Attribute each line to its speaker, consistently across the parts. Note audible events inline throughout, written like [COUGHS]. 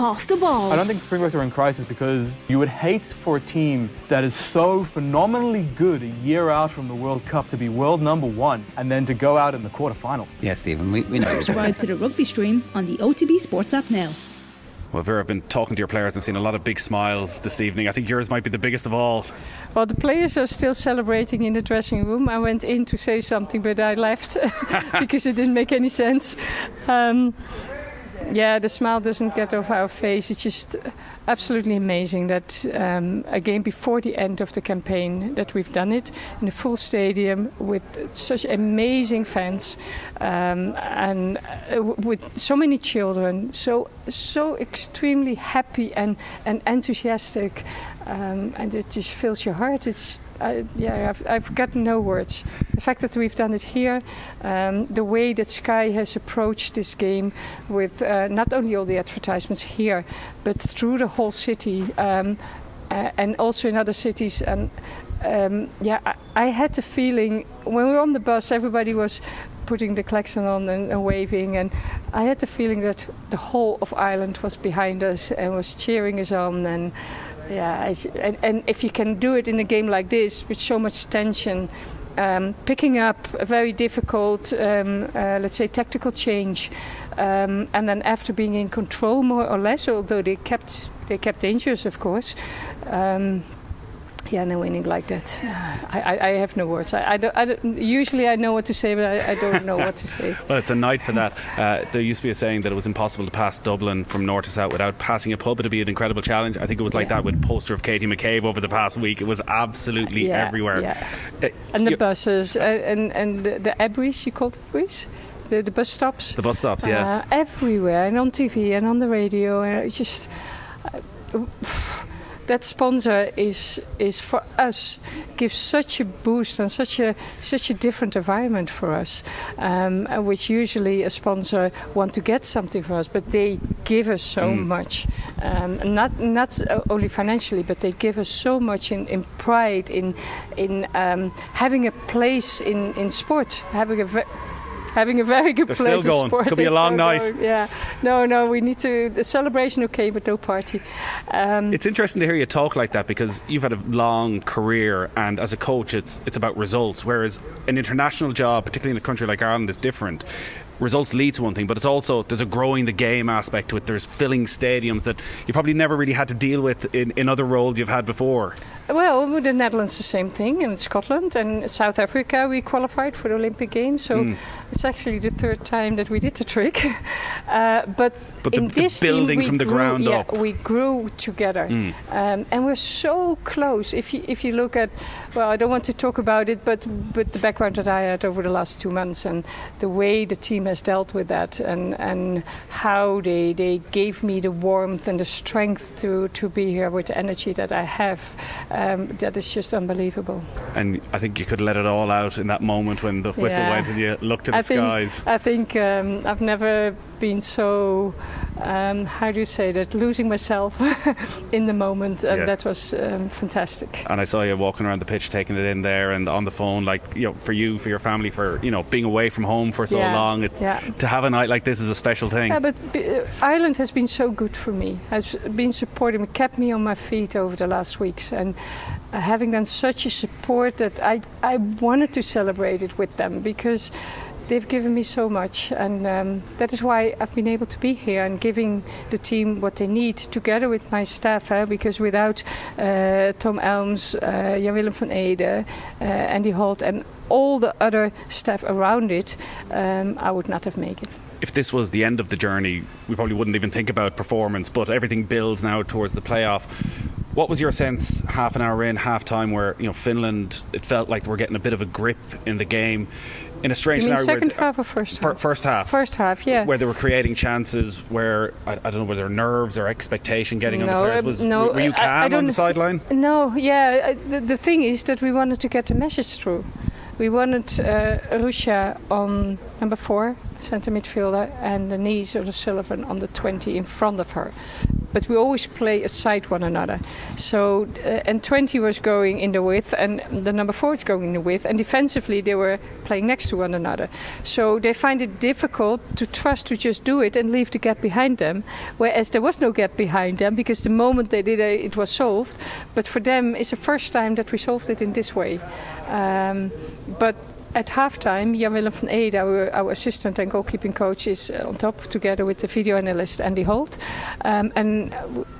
Speaker 1: off the ball.
Speaker 2: I don't think Springboks are in crisis because you would hate for a team that is so phenomenally good a year out from the World Cup to be world number one and then to go out in the quarterfinals.
Speaker 3: Yes, Stephen, we, we know.
Speaker 1: Subscribe to the rugby stream on the OTB Sports app now.
Speaker 4: Well, Vera, I've been talking to your players and seen a lot of big smiles this evening. I think yours might be the biggest of all.
Speaker 5: Well, the players are still celebrating in the dressing room. I went in to say something, but I left [LAUGHS] because it didn't make any sense. Um, yeah, the smile doesn't get off our face. It's just absolutely amazing that um, a game before the end of the campaign that we've done it in a full stadium with such amazing fans um, and uh, with so many children, so so extremely happy and and enthusiastic um, and it just fills your heart. It's uh, yeah, I've, I've got no words. The fact that we've done it here, um, the way that Sky has approached this game with uh, not only all the advertisements here, but through the whole city um, uh, and also in other cities and. Um, yeah, I, I had the feeling when we were on the bus, everybody was putting the klaxon on and, and, waving. And I had the feeling that the whole of Ireland was behind us and was cheering us on. And yeah, and, and if you can do it in a game like this with so much tension, um, picking up a very difficult, um, uh, let's say, tactical change, um, and then after being in control more or less, although they kept they kept dangerous, of course. Yeah, no winning like that. I, I, I have no words. I, I, don't, I don't, usually I know what to say, but I, I don't know what to say. [LAUGHS]
Speaker 4: well, it's a night for that. Uh, there used to be a saying that it was impossible to pass Dublin from north to south without passing a pub. It'd be an incredible challenge. I think it was like yeah. that with poster of Katie McCabe over the past week. It was absolutely
Speaker 5: yeah,
Speaker 4: everywhere.
Speaker 5: Yeah. Uh, and the buses uh, and and the, the Abris, you called Abris? The, the bus stops.
Speaker 4: The bus stops, yeah.
Speaker 5: Uh, everywhere and on TV and on the radio. And it's just. That sponsor is is for us gives such a boost and such a such a different environment for us, um, which usually a sponsor want to get something for us, but they give us so mm. much, um, not not only financially, but they give us so much in, in pride in in um, having a place in in sport, having a having a very good
Speaker 4: They're
Speaker 5: place.
Speaker 4: Still going. Could be a long night.
Speaker 5: Going. Yeah. No, no. We need to the celebration, okay, but no party.
Speaker 4: Um, it's interesting to hear you talk like that because you've had a long career, and as a coach, it's it's about results. Whereas an international job, particularly in a country like Ireland, is different results lead to one thing, but it's also there's a growing the game aspect to it. There's filling stadiums that you probably never really had to deal with in, in other roles you've had before.
Speaker 5: Well, with the Netherlands, the same thing. In Scotland and South Africa, we qualified for the Olympic Games. So mm. it's actually the third time that we did the trick. [LAUGHS] Uh, but,
Speaker 4: but
Speaker 5: in
Speaker 4: the,
Speaker 5: this
Speaker 4: the building
Speaker 5: team,
Speaker 4: from the
Speaker 5: grew,
Speaker 4: ground
Speaker 5: yeah,
Speaker 4: up.
Speaker 5: we grew together, mm. um, and we're so close. If you if you look at, well, I don't want to talk about it, but but the background that I had over the last two months and the way the team has dealt with that, and and how they they gave me the warmth and the strength to to be here with the energy that I have. Um, that is just unbelievable.
Speaker 4: And I think you could let it all out in that moment when the whistle
Speaker 5: yeah.
Speaker 4: went and you looked at the
Speaker 5: I think,
Speaker 4: skies.
Speaker 5: I think um, I've never been so um, how do you say that losing myself [LAUGHS] in the moment and yeah. that was um, fantastic
Speaker 4: and I saw you walking around the pitch taking it in there and on the phone like you know for you for your family for you know being away from home for so
Speaker 5: yeah.
Speaker 4: long it,
Speaker 5: yeah.
Speaker 4: to have a night like this is a special thing
Speaker 5: yeah but uh, Ireland has been so good for me has been supporting me kept me on my feet over the last weeks and uh, having done such a support that I, I wanted to celebrate it with them because they've given me so much, and um, that is why I've been able to be here and giving the team what they need together with my staff. Eh, because without uh, Tom Elmes, uh, Jan Willem van Ede, uh, Andy Holt, and all the other staff around it, um, I would not have made it
Speaker 4: if this was the end of the journey, we probably wouldn't even think about performance, but everything builds now towards the playoff. What was your sense half an hour in, half time, where you know Finland? It felt like they were getting a bit of a grip in the game in a strange
Speaker 5: you mean
Speaker 4: scenario.
Speaker 5: Second half or first half?
Speaker 4: First half.
Speaker 5: First half, yeah.
Speaker 4: Where they were creating chances where I, I don't know whether nerves or expectation getting
Speaker 5: no,
Speaker 4: on the players was.
Speaker 5: no,
Speaker 4: were you calm
Speaker 5: I, I
Speaker 4: on the sideline?
Speaker 5: No, yeah. The, the, thing is that we wanted to get the message through. We wanted uh, Ruesha on number four, centre midfielder, and Denise O'Sullivan on the 20 in front of her but we always play aside one another. So uh, and 20 was going in the width, and the number four is going in the width, and defensively they were playing next to one another. So they find it difficult to trust to just do it and leave the gap behind them, whereas there was no gap behind them because the moment they did it, it was solved. But for them, it's the first time that we solved it in this way. Um, but at halftime, Jan Willem van Eede, our, our assistant and goalkeeping coach, is uh, on top together with the video analyst Andy Holt. Um, and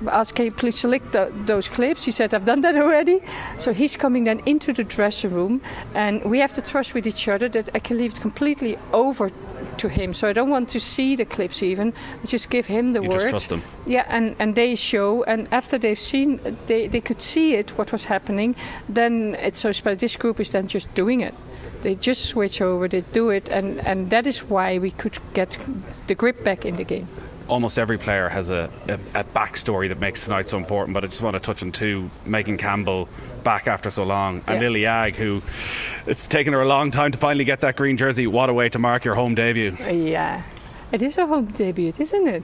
Speaker 5: asked, Can you please select the, those clips? He said, I've done that already. So he's coming then into the dressing room, and we have to trust with each other that I can leave it completely over to him. So I don't want to see the clips even. I just give him the
Speaker 4: you
Speaker 5: word.
Speaker 4: Just trust them.
Speaker 5: Yeah, and, and they show, and after they've seen, they, they could see it, what was happening, then it's so special. This group is then just doing it they just switch over, they do it, and, and that is why we could get the grip back in the game.
Speaker 4: Almost every player has a, a, a backstory that makes tonight so important, but I just want to touch on two. Megan Campbell back after so long, and yeah. Lily Agg, who it's taken her a long time to finally get that green jersey. What a way to mark your home debut!
Speaker 5: Yeah, it is a home debut, isn't it?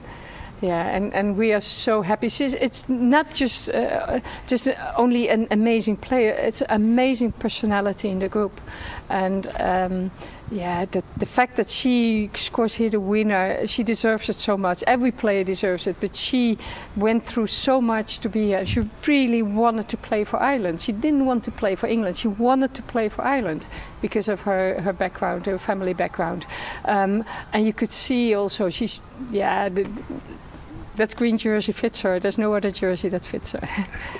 Speaker 5: Yeah, and, and we are so happy. She's, it's not just uh, just only an amazing player; it's an amazing personality in the group, and um, yeah, the, the fact that she scores here the winner, she deserves it so much. Every player deserves it, but she went through so much to be here. She really wanted to play for Ireland. She didn't want to play for England. She wanted to play for Ireland because of her, her background, her family background, um, and you could see also she's yeah. The, that green jersey fits her. There's no other jersey that fits her.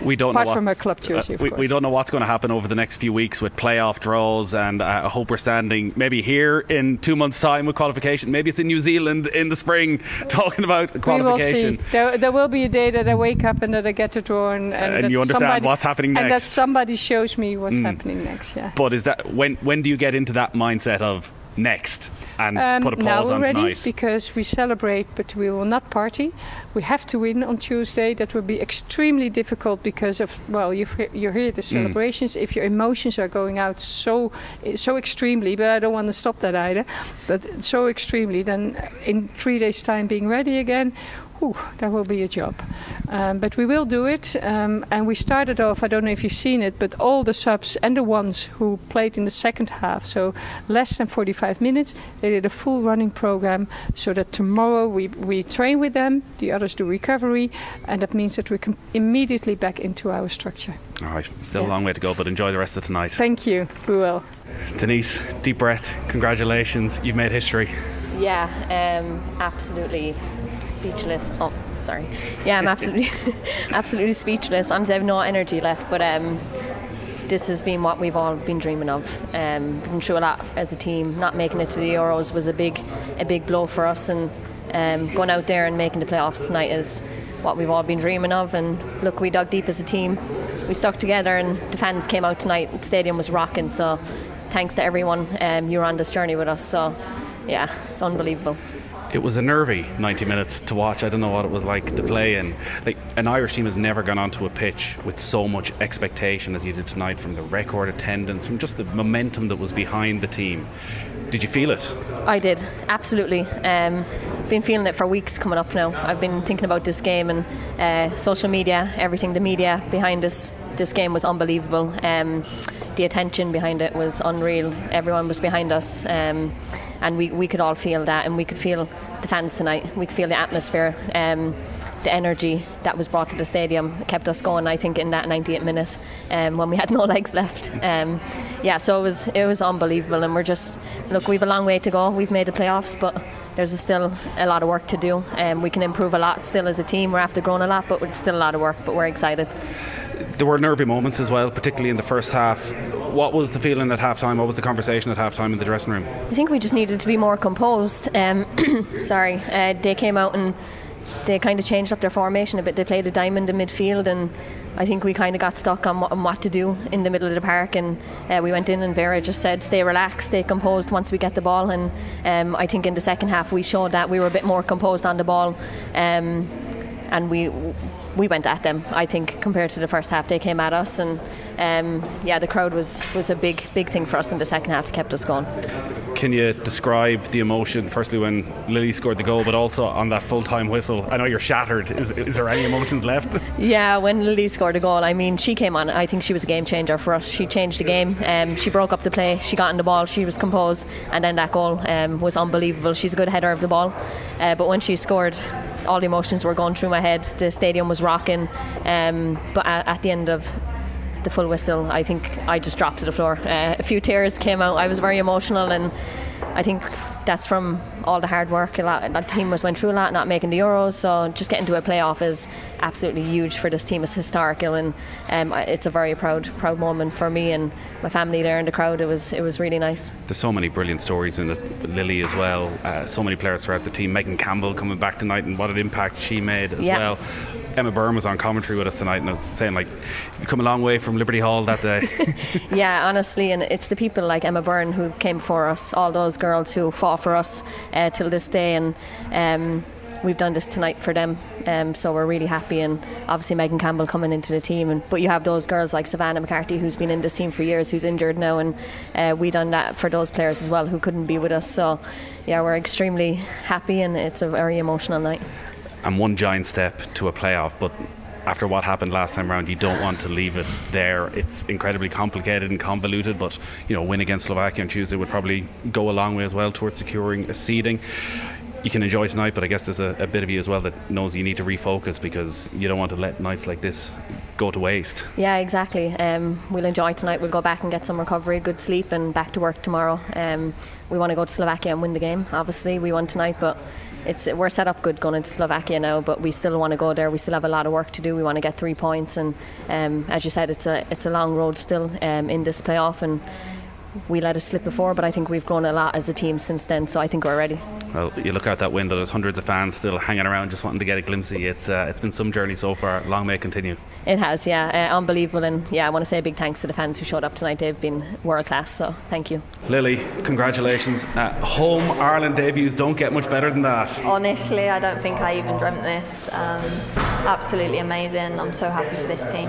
Speaker 4: We don't
Speaker 5: apart
Speaker 4: know
Speaker 5: from her club jersey. Uh,
Speaker 4: we, we, don't know what's going to happen over the next few weeks with playoff draws, and uh, I hope we're standing maybe here in two months' time with qualification. Maybe it's in New Zealand in the spring [LAUGHS] talking about qualification.
Speaker 5: We will see. There, there will be a day that I wake up and that I get a draw, and,
Speaker 4: and, and you understand
Speaker 5: somebody,
Speaker 4: what's happening next,
Speaker 5: and that somebody shows me what's mm. happening next. Yeah.
Speaker 4: But is that when when do you get into that mindset of next and
Speaker 5: um,
Speaker 4: put a pause
Speaker 5: now
Speaker 4: on
Speaker 5: already
Speaker 4: tonight?
Speaker 5: because we celebrate, but we will not party. We have to win on Tuesday. That will be extremely difficult because of well, you you hear the mm. celebrations. Mm. If your emotions are going out so so extremely, but I don't want to stop that either. But so extremely, then in three days' time, being ready again Ooh, that will be a job. Um, but we will do it. Um, and we started off, I don't know if you've seen it, but all the subs and the ones who played in the second half, so less than 45 minutes, they did a full running program so that tomorrow we, we train with them, the others do recovery, and that means that we can immediately back into our structure.
Speaker 4: All right, still yeah. a long way to go, but enjoy the rest of tonight.
Speaker 5: Thank you, we will.
Speaker 4: Denise, deep breath. Congratulations, you've made history.
Speaker 3: Yeah, um, absolutely speechless. Oh, sorry. Yeah, I'm absolutely, [LAUGHS] absolutely speechless. Honestly, I have no energy left. But um, this has been what we've all been dreaming of. Um, been through a lot as a team. Not making it to the Euros was a big, a big blow for us, and um, going out there and making the playoffs tonight is what we've all been dreaming of. And look, we dug deep as a team. We stuck together, and the fans came out tonight. The stadium was rocking. So, thanks to everyone. Um, you were on this journey with us. So, yeah, it's unbelievable
Speaker 4: it was a nervy 90 minutes to watch. I don't know what it was like to play in. Like an Irish team has never gone onto a pitch with so much expectation as you did tonight from the record attendance, from just the momentum that was behind the team. Did you feel it?
Speaker 3: I did, absolutely. Um, been feeling it for weeks coming up now. I've been thinking about this game and uh, social media, everything, the media behind this this game was unbelievable. Um, the attention behind it was unreal. Everyone was behind us. Um, and we, we could all feel that, and we could feel the fans tonight. We could feel the atmosphere. Um, the energy that was brought to the stadium kept us going. I think in that 98 minute um, when we had [LAUGHS] no legs left. Um, yeah, so it was it was unbelievable, and we're just look. We've a long way to go. We've made the playoffs, but there's still a lot of work to do, um, we can improve a lot still as a team. We're after growing a lot, but it's still a lot of work. But we're excited.
Speaker 4: There were nervy moments as well, particularly in the first half what was the feeling at halftime? What was the conversation at halftime in the dressing room?
Speaker 3: I think we just needed to be more composed. Um, [COUGHS] sorry, uh, they came out and they kind of changed up their formation a bit. They played a diamond in midfield, and I think we kind of got stuck on what, on what, to do in the middle of the park. And uh, we went in, and Vera just said, "Stay relaxed, stay composed once we get the ball." And um, I think in the second half we showed that we were a bit more composed on the ball, um, and we we went at them. I think compared to the first half, they came at us, and um, yeah, the crowd was was a big big thing for us in the second half. It kept us going.
Speaker 4: can you describe the emotion, firstly, when Lily scored the goal, but also on that full time whistle? I know you're shattered. Is, is there any emotions left? [LAUGHS]
Speaker 3: Yeah, when Lily scored a goal, I mean, she came on. I think she was a game changer for us. She changed the game. Um, she broke up the play. She got in the ball. She was composed, and then that goal um, was unbelievable. She's a good header of the ball, uh, but when she scored, all the emotions were going through my head. The stadium was rocking, um, but at, at the end of the full whistle, I think I just dropped to the floor. Uh, a few tears came out. I was very emotional, and I think that's from all the hard work. A lot, that team was went through a lot, not making the Euros. So just getting to a playoff is absolutely huge for this team. It's historical, and um, it's a very proud, proud moment for me and my family there in the crowd. It was, it was really nice.
Speaker 4: There's so many brilliant stories in it. Lily as well. Uh, so many players throughout the team. Megan Campbell coming back tonight, and what an impact she made as
Speaker 3: Yeah.
Speaker 4: well. Emma Byrne was on commentary with us tonight and was saying like you've come a long way from Liberty Hall that day. [LAUGHS]
Speaker 3: Yeah, honestly, and it's the people like Emma Byrne who came before us, all those girls who fought for us uh, till this day, and um, we've done this tonight for them. Um, so we're really happy, and obviously Megan Campbell coming into the team, and but you have those girls like Savannah McCarthy who's been in this team for years, who's injured now, and uh, we done that for those players as well who couldn't be with us. So yeah, we're extremely happy, and it's a very emotional night.
Speaker 4: And one giant step to a playoff. But after what happened last time round, you don't want to leave it there. It's incredibly complicated and convoluted. But you know, win against Slovakia on Tuesday would probably go a long way as well towards securing a seeding. You can enjoy tonight, but I guess there's a, a bit of you as well that knows you need to refocus because you don't want to let nights like this go to waste.
Speaker 3: Yeah, exactly. Um, we'll enjoy tonight. We'll go back and get some recovery, good sleep, and back to work tomorrow. Um, we want to go to Slovakia and win the game. Obviously, we won tonight, but it's we're set up good going into Slovakia now. But we still want to go there. We still have a lot of work to do. We want to get three points, and um, as you said, it's a it's a long road still um, in this playoff, and we let it slip before. But I think we've grown a lot as a team since then. So I think we're ready.
Speaker 4: Well, you look out that window. There's hundreds of fans still hanging around, just wanting to get a glimpse of you. It's uh, it's been some journey so far. Long may it continue.
Speaker 3: It has, yeah, uh, unbelievable, and yeah, I want to say a big thanks to the fans who showed up tonight. They've been world class. So thank you.
Speaker 4: Lily, congratulations. Uh, home Ireland debuts don't get much better than that.
Speaker 6: Honestly, I don't think I even dreamt this. Um, absolutely amazing. I'm so happy for this team.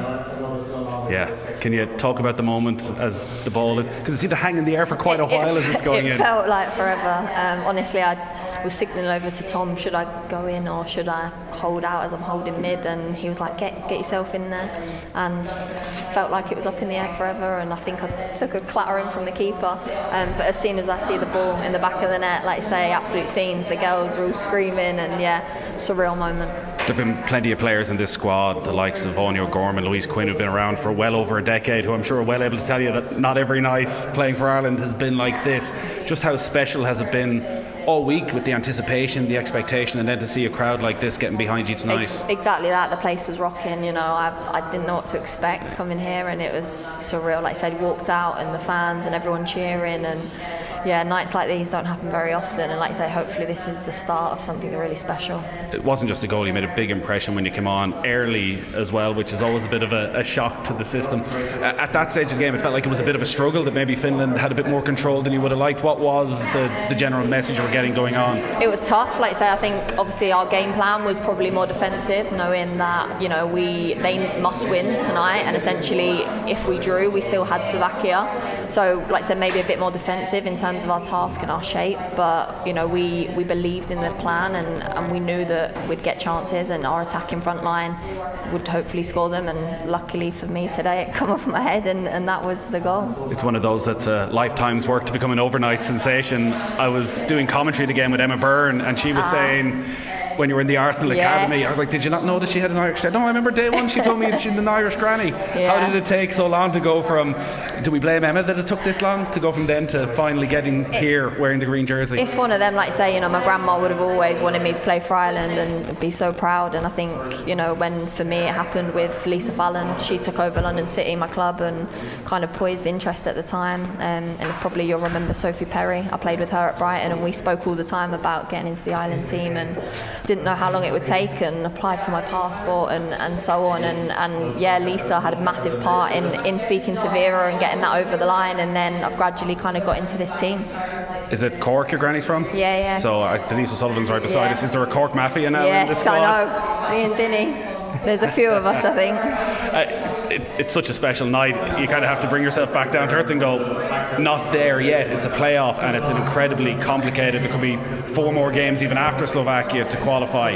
Speaker 4: Yeah. Can you talk about the moment as the ball is? Because it seemed to hang in the air for quite a
Speaker 6: It-
Speaker 4: while
Speaker 6: it,
Speaker 4: as it's going
Speaker 6: it
Speaker 4: in.
Speaker 6: It felt like forever. Um, honestly, I was signaling over to Tom, should I go in or should I hold out as I'm holding mid? And he was like, get, get yourself in there. And felt like it was up in the air forever. And I think I took a clattering from the keeper. Um, but as soon as I see the ball in the back of the net, like you say, absolute scenes, the girls are all screaming and yeah, surreal moment.
Speaker 4: There have been plenty of players in this squad, the likes of Áine O'Gorman, Louise Quinn, who've been around for well over a decade, who I'm sure are well able to tell you that not every night playing for Ireland has been like this. Just how special has it been all week with the anticipation, the expectation, and then to see a crowd like this getting behind you tonight?
Speaker 6: Exactly that. The place was rocking. You know, I, I didn't know what to expect coming here, and it was surreal. Like I said, walked out, and the fans and everyone cheering, and yeah, nights like these don't happen very often. And like I say, hopefully this is the start of something really special.
Speaker 4: It wasn't just a goal, you made a big impression when you came on early as well, which is always a bit of a, a shock to the system. At that stage of the game, it felt like it was a bit of a struggle that maybe Finland had a bit more control than you would have liked. What was the, the general message you were getting going on?
Speaker 6: It was tough. Like I say, I think obviously our game plan was probably more defensive, knowing that you know we they must win tonight, and essentially if we drew, we still had Slovakia. So like I said, maybe a bit more defensive in terms of our task and our shape. But you know we we believed in the plan, and, and we knew that we'd get chances, and our attacking front line would hopefully score them. And luckily for me today, it [LAUGHS] come off my head, and, and that was the goal.
Speaker 4: It's one of those that's a lifetime's work to become an overnight sensation. I was doing commentary again with Emma Byrne, and she was ah. saying. When you were in the Arsenal
Speaker 6: Yes.
Speaker 4: Academy, I was like, "Did you not know that she had an Irish?" She said, "No, I remember day one. She told me that she's an Irish granny." How did it take so long to go from? Do we blame Emma that it took this long to go from then to finally getting here wearing the green jersey?
Speaker 6: It's one of them, like say, you know, my grandma would have always wanted me to play for Ireland and be so proud. And I think, you know, when for me it happened with Lisa Fallon, she took over London City, my club, and kind of poised interest at the time. Um, and probably you'll remember Sophie Perry. I played with her at Brighton, and we spoke all the time about getting into the Ireland team and didn't know how long it would take and applied for my passport and, and so on. And, and yeah, Lisa had a massive part in, in speaking to Vera and getting that over the line. And then I've gradually kind of got into this team.
Speaker 4: Is it Cork your granny's from?
Speaker 6: Yeah, yeah.
Speaker 4: So uh, Denise O'Sullivan's right beside
Speaker 6: Yeah.
Speaker 4: us. Is there a Cork mafia now in this
Speaker 6: Yes,
Speaker 4: squad?
Speaker 6: I know. Me and Dinny. There's a few of us, I think. [LAUGHS]
Speaker 4: Uh, it, it's such a special night. You kind of have to bring yourself back down to earth and go, not there yet. It's a playoff and it's an incredibly complicated. There could be four more games even after Slovakia to qualify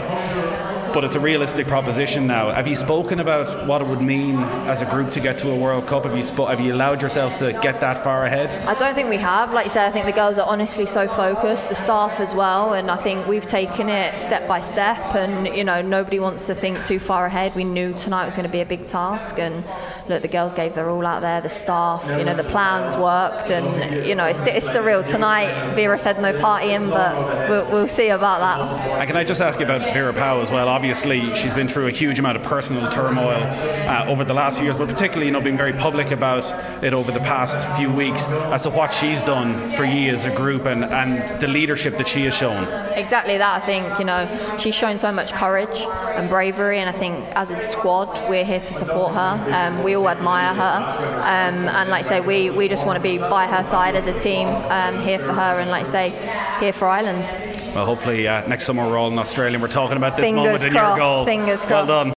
Speaker 4: but it's a realistic proposition now. Have you spoken about what it would mean as a group to get to a World Cup? Have you spo- have you allowed yourselves to get that far ahead?
Speaker 6: I don't think we have. Like you said, I think the girls are honestly so focused, the staff as well, and I think we've taken it step by step. And you know, nobody wants to think too far ahead. We knew tonight was going to be a big task, and look, the girls gave their all out there. The staff, you know, the plans worked, and you know, it's, it's surreal tonight. Vera said no partying, but we'll, we'll see about that.
Speaker 4: And can I just ask you about Vera Pauw as well? obviously she's been through a huge amount of personal turmoil uh, over the last few years, but particularly you know being very public about it over the past few weeks as to what she's done for you as a group and, and the leadership that she has shown.
Speaker 6: Exactly that. I think you know she's shown so much courage and bravery, and I think as a squad we're here to support her. Um, we all admire her, um, and like I say, we, we just want to be by her side as a team um, here for her, and like I say, here for Ireland.
Speaker 4: Well, hopefully uh, next summer we're all in Australia and we're talking about this
Speaker 6: Fingers
Speaker 4: moment in your goal.
Speaker 6: Fingers crossed.
Speaker 4: Well done.